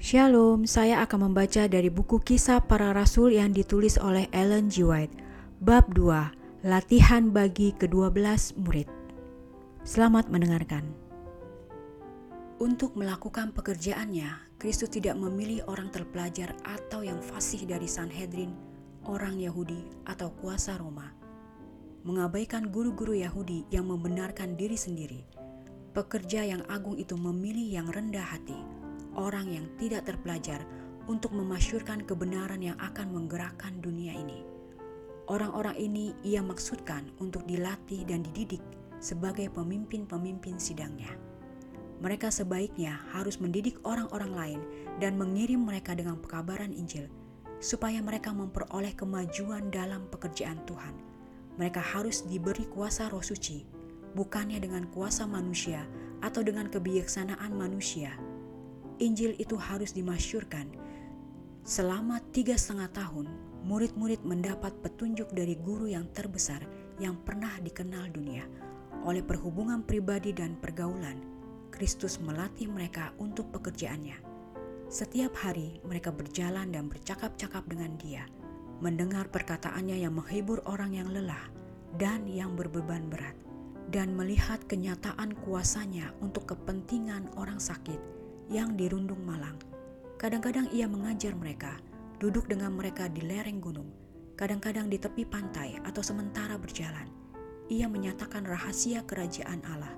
Shalom, saya akan membaca dari buku Kisah Para Rasul yang ditulis oleh Ellen G. White, bab 2, latihan bagi ke-12 murid. Selamat mendengarkan. Untuk melakukan pekerjaannya, Kristus tidak memilih orang terpelajar atau yang fasih dari Sanhedrin, orang Yahudi, atau kuasa Roma. Mengabaikan guru-guru Yahudi yang membenarkan diri sendiri, pekerja yang agung itu memilih yang rendah hati, orang yang tidak terpelajar untuk memasyurkan kebenaran yang akan menggerakkan dunia ini. Orang-orang ini ia maksudkan untuk dilatih dan dididik sebagai pemimpin-pemimpin sidangnya. Mereka sebaiknya harus mendidik orang-orang lain dan mengirim mereka dengan pekabaran Injil, supaya mereka memperoleh kemajuan dalam pekerjaan Tuhan. Mereka harus diberi kuasa roh suci, bukannya dengan kuasa manusia atau dengan kebijaksanaan manusia, Injil itu harus dimasyurkan. Selama tiga setengah tahun, murid-murid mendapat petunjuk dari guru yang terbesar yang pernah dikenal dunia. Oleh perhubungan pribadi dan pergaulan, Kristus melatih mereka untuk pekerjaannya. Setiap hari mereka berjalan dan bercakap-cakap dengan dia, mendengar perkataannya yang menghibur orang yang lelah dan yang berbeban berat, dan melihat kenyataan kuasanya untuk kepentingan orang sakit yang dirundung malang. Kadang-kadang ia mengajar mereka, duduk dengan mereka di lereng gunung, kadang-kadang di tepi pantai atau sementara berjalan. Ia menyatakan rahasia kerajaan Allah.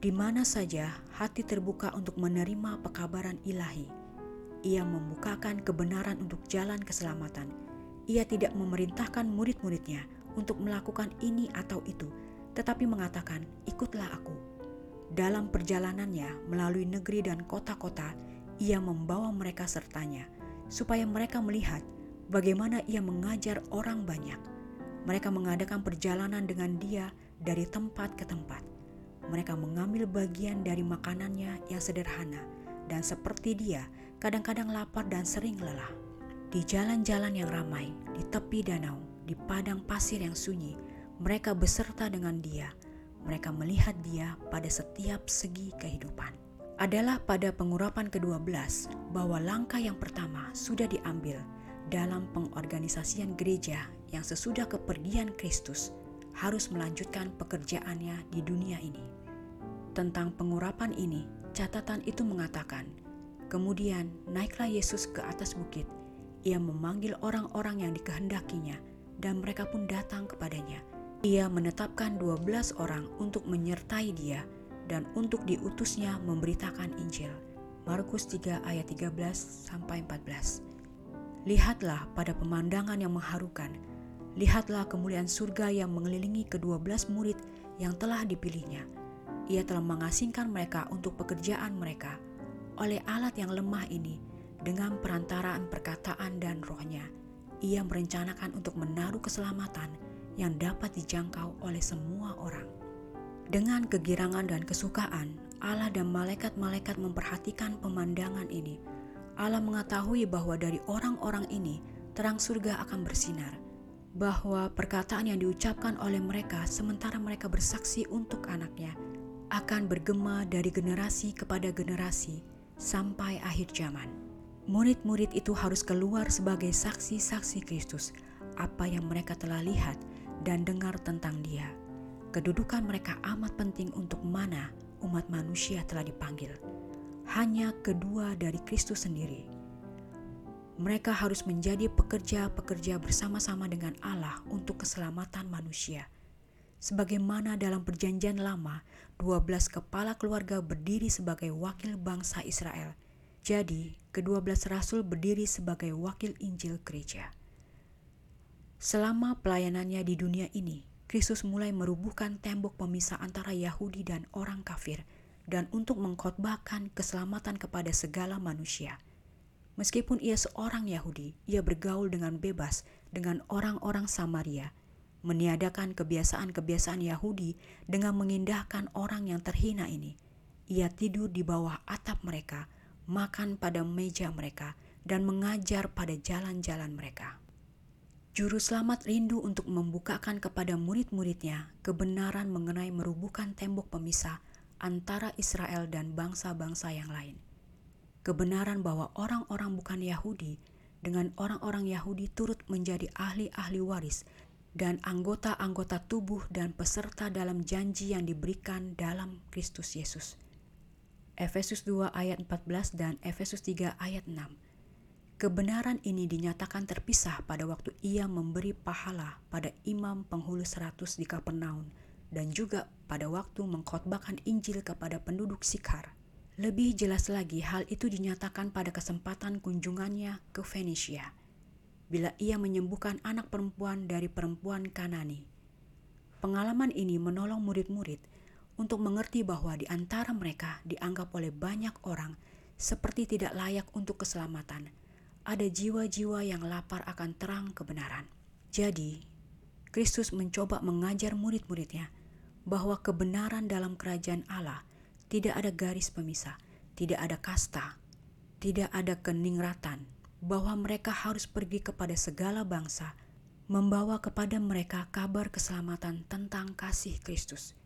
Di mana saja hati terbuka untuk menerima pekabaran ilahi, ia membukakan kebenaran untuk jalan keselamatan. Ia tidak memerintahkan murid-muridnya untuk melakukan ini atau itu, tetapi mengatakan, "Ikutlah Aku." Dalam perjalanannya melalui negeri dan kota-kota, ia membawa mereka sertanya, supaya mereka melihat bagaimana ia mengajar orang banyak. Mereka mengadakan perjalanan dengan dia dari tempat ke tempat. Mereka mengambil bagian dari makanannya yang sederhana, dan seperti dia, kadang-kadang lapar dan sering lelah. Di jalan-jalan yang ramai, di tepi danau, di padang pasir yang sunyi, mereka beserta dengan dia mereka melihat dia pada setiap segi kehidupan. Adalah pada pengurapan ke-12 bahwa langkah yang pertama sudah diambil dalam pengorganisasian gereja yang sesudah kepergian Kristus harus melanjutkan pekerjaannya di dunia ini. Tentang pengurapan ini, catatan itu mengatakan, kemudian naiklah Yesus ke atas bukit. Ia memanggil orang-orang yang dikehendakinya, dan mereka pun datang kepadanya ia menetapkan 12 orang untuk menyertai dia dan untuk diutusnya memberitakan Injil. Markus 3 ayat 13 sampai 14. Lihatlah pada pemandangan yang mengharukan. Lihatlah kemuliaan surga yang mengelilingi kedua belas murid yang telah dipilihnya. Ia telah mengasingkan mereka untuk pekerjaan mereka. Oleh alat yang lemah ini, dengan perantaraan perkataan dan rohnya, ia merencanakan untuk menaruh keselamatan yang dapat dijangkau oleh semua orang. Dengan kegirangan dan kesukaan, Allah dan malaikat-malaikat memperhatikan pemandangan ini. Allah mengetahui bahwa dari orang-orang ini terang surga akan bersinar, bahwa perkataan yang diucapkan oleh mereka sementara mereka bersaksi untuk anaknya akan bergema dari generasi kepada generasi sampai akhir zaman. Murid-murid itu harus keluar sebagai saksi-saksi Kristus, apa yang mereka telah lihat dan dengar tentang Dia. Kedudukan mereka amat penting untuk mana umat manusia telah dipanggil. Hanya kedua dari Kristus sendiri. Mereka harus menjadi pekerja-pekerja bersama-sama dengan Allah untuk keselamatan manusia. Sebagaimana dalam perjanjian lama, 12 kepala keluarga berdiri sebagai wakil bangsa Israel. Jadi, kedua belas rasul berdiri sebagai wakil Injil gereja. Selama pelayanannya di dunia ini, Kristus mulai merubuhkan tembok pemisah antara Yahudi dan orang kafir dan untuk mengkhotbahkan keselamatan kepada segala manusia. Meskipun ia seorang Yahudi, ia bergaul dengan bebas dengan orang-orang Samaria, meniadakan kebiasaan-kebiasaan Yahudi dengan mengindahkan orang yang terhina ini. Ia tidur di bawah atap mereka, makan pada meja mereka, dan mengajar pada jalan-jalan mereka. Juru selamat rindu untuk membukakan kepada murid-muridnya kebenaran mengenai merubuhkan tembok pemisah antara Israel dan bangsa-bangsa yang lain. Kebenaran bahwa orang-orang bukan Yahudi dengan orang-orang Yahudi turut menjadi ahli-ahli waris dan anggota-anggota tubuh dan peserta dalam janji yang diberikan dalam Kristus Yesus. Efesus 2 ayat 14 dan Efesus 3 ayat 6. Kebenaran ini dinyatakan terpisah pada waktu ia memberi pahala pada imam penghulu seratus di Kapernaum dan juga pada waktu mengkhotbahkan Injil kepada penduduk Sikar. Lebih jelas lagi hal itu dinyatakan pada kesempatan kunjungannya ke Venesia bila ia menyembuhkan anak perempuan dari perempuan Kanani. Pengalaman ini menolong murid-murid untuk mengerti bahwa di antara mereka dianggap oleh banyak orang seperti tidak layak untuk keselamatan ada jiwa-jiwa yang lapar akan terang kebenaran. Jadi, Kristus mencoba mengajar murid-muridnya bahwa kebenaran dalam kerajaan Allah tidak ada garis pemisah, tidak ada kasta, tidak ada keningratan, bahwa mereka harus pergi kepada segala bangsa, membawa kepada mereka kabar keselamatan tentang kasih Kristus.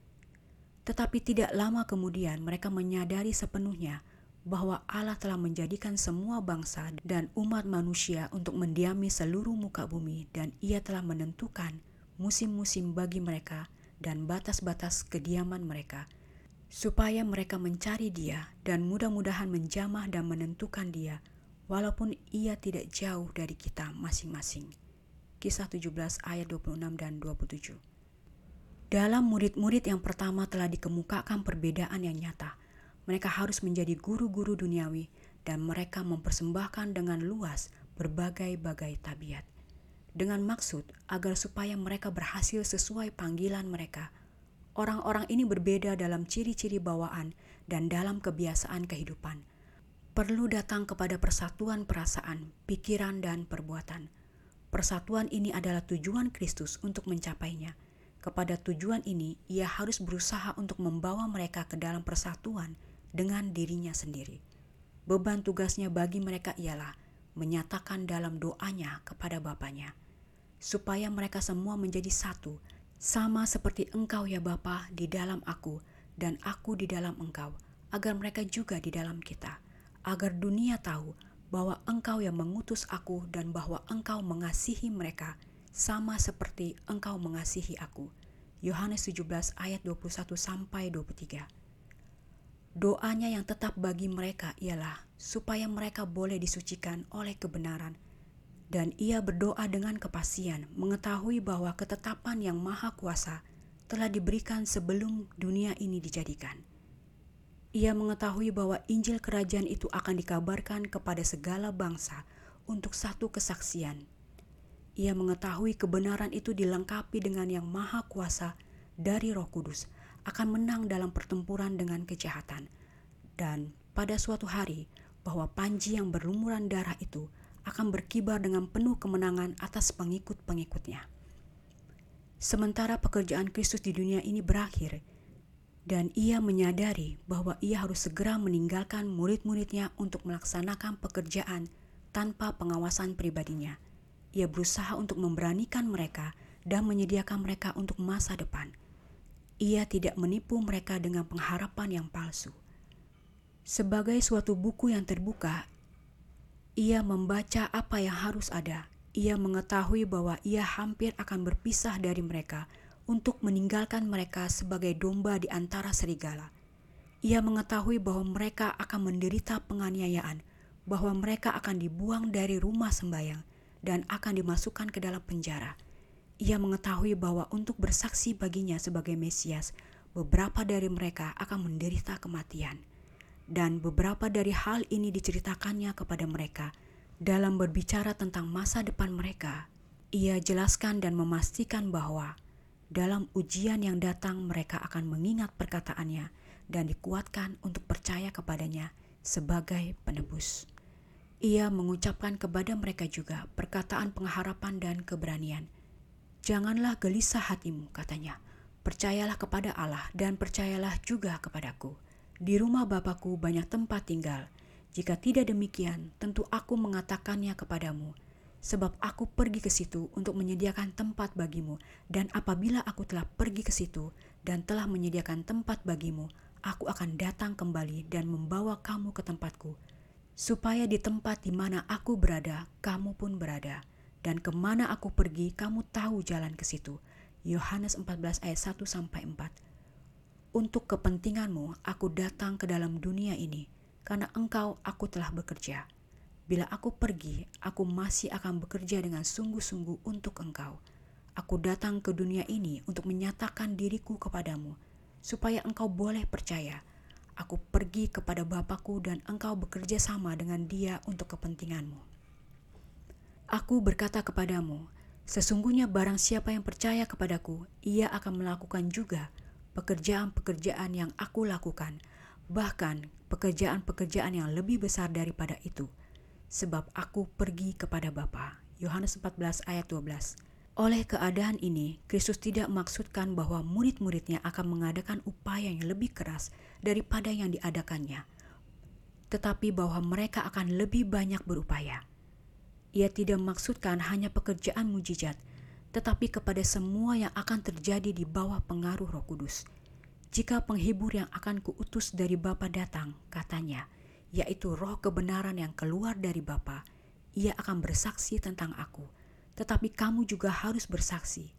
Tetapi tidak lama kemudian mereka menyadari sepenuhnya bahwa Allah telah menjadikan semua bangsa dan umat manusia untuk mendiami seluruh muka bumi dan ia telah menentukan musim-musim bagi mereka dan batas-batas kediaman mereka supaya mereka mencari dia dan mudah-mudahan menjamah dan menentukan dia walaupun ia tidak jauh dari kita masing-masing. Kisah 17 ayat 26 dan 27 Dalam murid-murid yang pertama telah dikemukakan perbedaan yang nyata – mereka harus menjadi guru-guru duniawi dan mereka mempersembahkan dengan luas berbagai-bagai tabiat. Dengan maksud agar supaya mereka berhasil sesuai panggilan mereka. Orang-orang ini berbeda dalam ciri-ciri bawaan dan dalam kebiasaan kehidupan. Perlu datang kepada persatuan perasaan, pikiran, dan perbuatan. Persatuan ini adalah tujuan Kristus untuk mencapainya. Kepada tujuan ini, ia harus berusaha untuk membawa mereka ke dalam persatuan dengan dirinya sendiri. Beban tugasnya bagi mereka ialah menyatakan dalam doanya kepada Bapaknya, supaya mereka semua menjadi satu, sama seperti Engkau ya Bapa di dalam aku dan aku di dalam Engkau, agar mereka juga di dalam kita, agar dunia tahu bahwa Engkau yang mengutus aku dan bahwa Engkau mengasihi mereka sama seperti Engkau mengasihi aku. Yohanes 17 ayat 21 sampai 23. Doanya yang tetap bagi mereka ialah supaya mereka boleh disucikan oleh kebenaran. Dan ia berdoa dengan kepastian, mengetahui bahwa ketetapan yang maha kuasa telah diberikan sebelum dunia ini dijadikan. Ia mengetahui bahwa Injil Kerajaan itu akan dikabarkan kepada segala bangsa untuk satu kesaksian. Ia mengetahui kebenaran itu dilengkapi dengan yang maha kuasa dari Roh Kudus, akan menang dalam pertempuran dengan kejahatan. Dan pada suatu hari, bahwa panji yang berlumuran darah itu akan berkibar dengan penuh kemenangan atas pengikut-pengikutnya. Sementara pekerjaan Kristus di dunia ini berakhir, dan ia menyadari bahwa ia harus segera meninggalkan murid-muridnya untuk melaksanakan pekerjaan tanpa pengawasan pribadinya. Ia berusaha untuk memberanikan mereka dan menyediakan mereka untuk masa depan ia tidak menipu mereka dengan pengharapan yang palsu. Sebagai suatu buku yang terbuka, ia membaca apa yang harus ada. Ia mengetahui bahwa ia hampir akan berpisah dari mereka untuk meninggalkan mereka sebagai domba di antara serigala. Ia mengetahui bahwa mereka akan menderita penganiayaan, bahwa mereka akan dibuang dari rumah sembayang dan akan dimasukkan ke dalam penjara ia mengetahui bahwa untuk bersaksi baginya sebagai Mesias, beberapa dari mereka akan menderita kematian. Dan beberapa dari hal ini diceritakannya kepada mereka dalam berbicara tentang masa depan mereka. Ia jelaskan dan memastikan bahwa dalam ujian yang datang mereka akan mengingat perkataannya dan dikuatkan untuk percaya kepadanya sebagai penebus. Ia mengucapkan kepada mereka juga perkataan pengharapan dan keberanian – Janganlah gelisah hatimu, katanya. Percayalah kepada Allah dan percayalah juga kepadaku. Di rumah Bapakku banyak tempat tinggal. Jika tidak demikian, tentu aku mengatakannya kepadamu. sebab aku pergi ke situ untuk menyediakan tempat bagimu, dan apabila aku telah pergi ke situ dan telah menyediakan tempat bagimu, aku akan datang kembali dan membawa kamu ke tempatku, supaya di tempat di mana aku berada, kamu pun berada, dan ke mana aku pergi, kamu tahu jalan ke situ. Yohanes 14 ayat 1 sampai 4. Untuk kepentinganmu, aku datang ke dalam dunia ini, karena engkau aku telah bekerja Bila aku pergi, aku masih akan bekerja dengan sungguh-sungguh untuk engkau. Aku datang ke dunia ini untuk menyatakan diriku kepadamu, supaya engkau boleh percaya. Aku pergi kepada Bapakku dan engkau bekerja sama dengan dia untuk kepentinganmu. Aku berkata kepadamu, sesungguhnya barang siapa yang percaya kepadaku, ia akan melakukan juga pekerjaan-pekerjaan yang aku lakukan, bahkan pekerjaan-pekerjaan yang lebih besar daripada itu.' sebab aku pergi kepada Bapa. Yohanes 14 ayat 12. Oleh keadaan ini, Kristus tidak maksudkan bahwa murid-muridnya akan mengadakan upaya yang lebih keras daripada yang diadakannya, tetapi bahwa mereka akan lebih banyak berupaya. Ia tidak maksudkan hanya pekerjaan mujizat, tetapi kepada semua yang akan terjadi di bawah pengaruh Roh Kudus. Jika penghibur yang akan kuutus dari Bapa datang, katanya, yaitu roh kebenaran yang keluar dari Bapa, ia akan bersaksi tentang aku. Tetapi kamu juga harus bersaksi,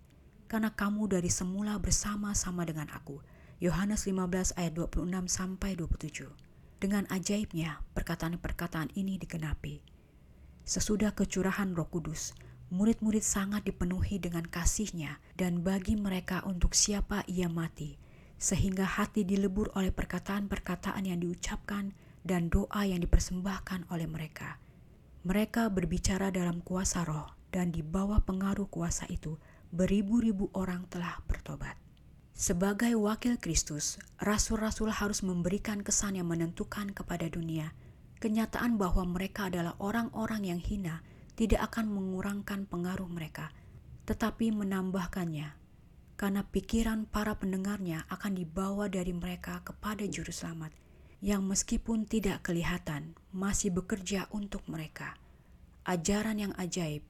karena kamu dari semula bersama-sama dengan aku. Yohanes 15 ayat 26 sampai 27. Dengan ajaibnya, perkataan-perkataan ini digenapi. Sesudah kecurahan Roh Kudus, murid-murid sangat dipenuhi dengan kasihnya dan bagi mereka untuk siapa ia mati, sehingga hati dilebur oleh perkataan-perkataan yang diucapkan dan doa yang dipersembahkan oleh mereka. Mereka berbicara dalam kuasa roh dan di bawah pengaruh kuasa itu beribu-ribu orang telah bertobat. Sebagai wakil Kristus, rasul-rasul harus memberikan kesan yang menentukan kepada dunia. Kenyataan bahwa mereka adalah orang-orang yang hina tidak akan mengurangkan pengaruh mereka, tetapi menambahkannya, karena pikiran para pendengarnya akan dibawa dari mereka kepada Juru Selamat yang meskipun tidak kelihatan masih bekerja untuk mereka. Ajaran yang ajaib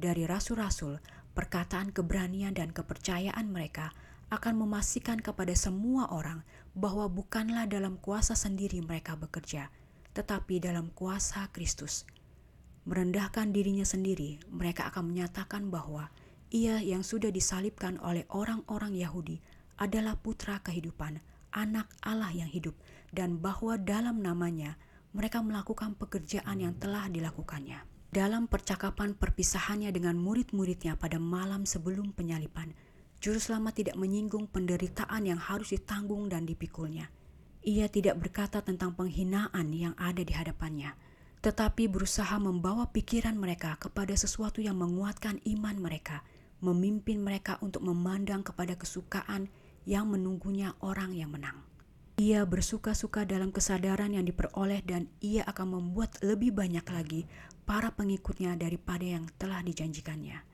dari rasul-rasul, perkataan keberanian dan kepercayaan mereka akan memastikan kepada semua orang bahwa bukanlah dalam kuasa sendiri mereka bekerja, tetapi dalam kuasa Kristus. Merendahkan dirinya sendiri, mereka akan menyatakan bahwa ia yang sudah disalibkan oleh orang-orang Yahudi adalah putra kehidupan, anak Allah yang hidup, dan bahwa dalam namanya mereka melakukan pekerjaan yang telah dilakukannya. Dalam percakapan perpisahannya dengan murid-muridnya pada malam sebelum penyalipan, Juru Selamat tidak menyinggung penderitaan yang harus ditanggung dan dipikulnya. Ia tidak berkata tentang penghinaan yang ada di hadapannya, tetapi berusaha membawa pikiran mereka kepada sesuatu yang menguatkan iman mereka, memimpin mereka untuk memandang kepada kesukaan yang menunggunya orang yang menang. Ia bersuka-suka dalam kesadaran yang diperoleh dan ia akan membuat lebih banyak lagi para pengikutnya daripada yang telah dijanjikannya.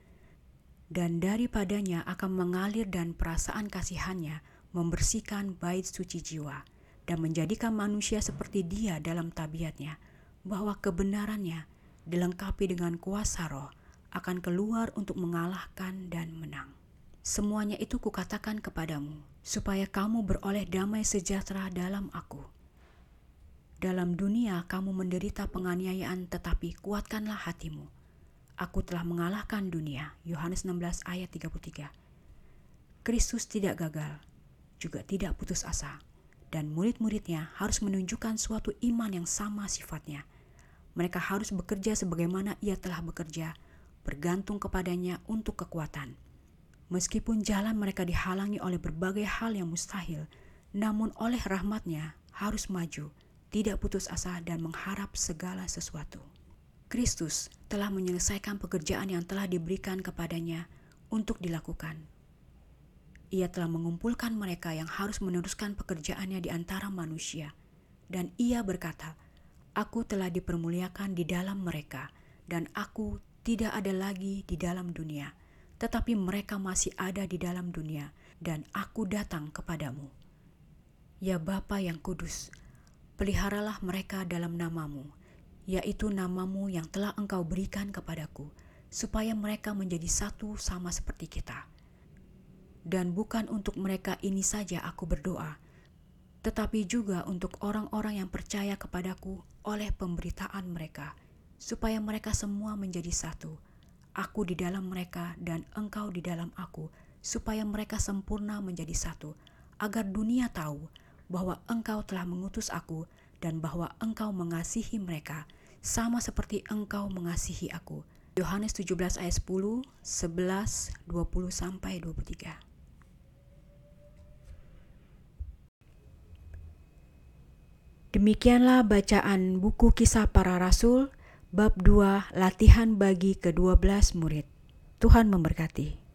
Dan daripadanya akan mengalir dan perasaan kasihannya membersihkan bait suci jiwa dan menjadikan manusia seperti dia dalam tabiatnya, bahwa kebenarannya dilengkapi dengan kuasa roh akan keluar untuk mengalahkan dan menang. Semuanya itu kukatakan kepadamu, supaya kamu beroleh damai sejahtera dalam aku. Dalam dunia kamu menderita penganiayaan, tetapi kuatkanlah hatimu. Aku telah mengalahkan dunia. Yohanes 16 ayat 33. Kristus tidak gagal, juga tidak putus asa, dan murid-muridnya harus menunjukkan suatu iman yang sama sifatnya. Mereka harus bekerja sebagaimana ia telah bekerja, bergantung kepadanya untuk kekuatan Meskipun jalan mereka dihalangi oleh berbagai hal yang mustahil, namun oleh rahmatnya harus maju, tidak putus asa dan mengharap segala sesuatu. Kristus telah menyelesaikan pekerjaan yang telah diberikan kepadanya untuk dilakukan. Ia telah mengumpulkan mereka yang harus meneruskan pekerjaannya di antara manusia, dan ia berkata, "Aku telah dipermuliakan di dalam mereka, dan aku tidak ada lagi di dalam dunia." Tetapi mereka masih ada di dalam dunia, dan aku datang kepadamu. Ya Bapa yang kudus, peliharalah mereka dalam namamu, yaitu namamu yang telah engkau berikan kepadaku, supaya mereka menjadi satu sama seperti kita. Dan bukan untuk mereka ini saja aku berdoa, tetapi juga untuk orang-orang yang percaya kepadaku oleh pemberitaan mereka, supaya mereka semua menjadi satu. Aku di dalam mereka dan engkau di dalam aku, supaya mereka sempurna menjadi satu, agar dunia tahu bahwa engkau telah mengutus aku dan bahwa engkau mengasihi mereka sama seperti engkau mengasihi aku. Yohanes 17 ayat 10, 11, 20 sampai 23. Demikianlah bacaan buku kisah para rasul bab 2 latihan bagi ke-12 murid. Tuhan memberkati.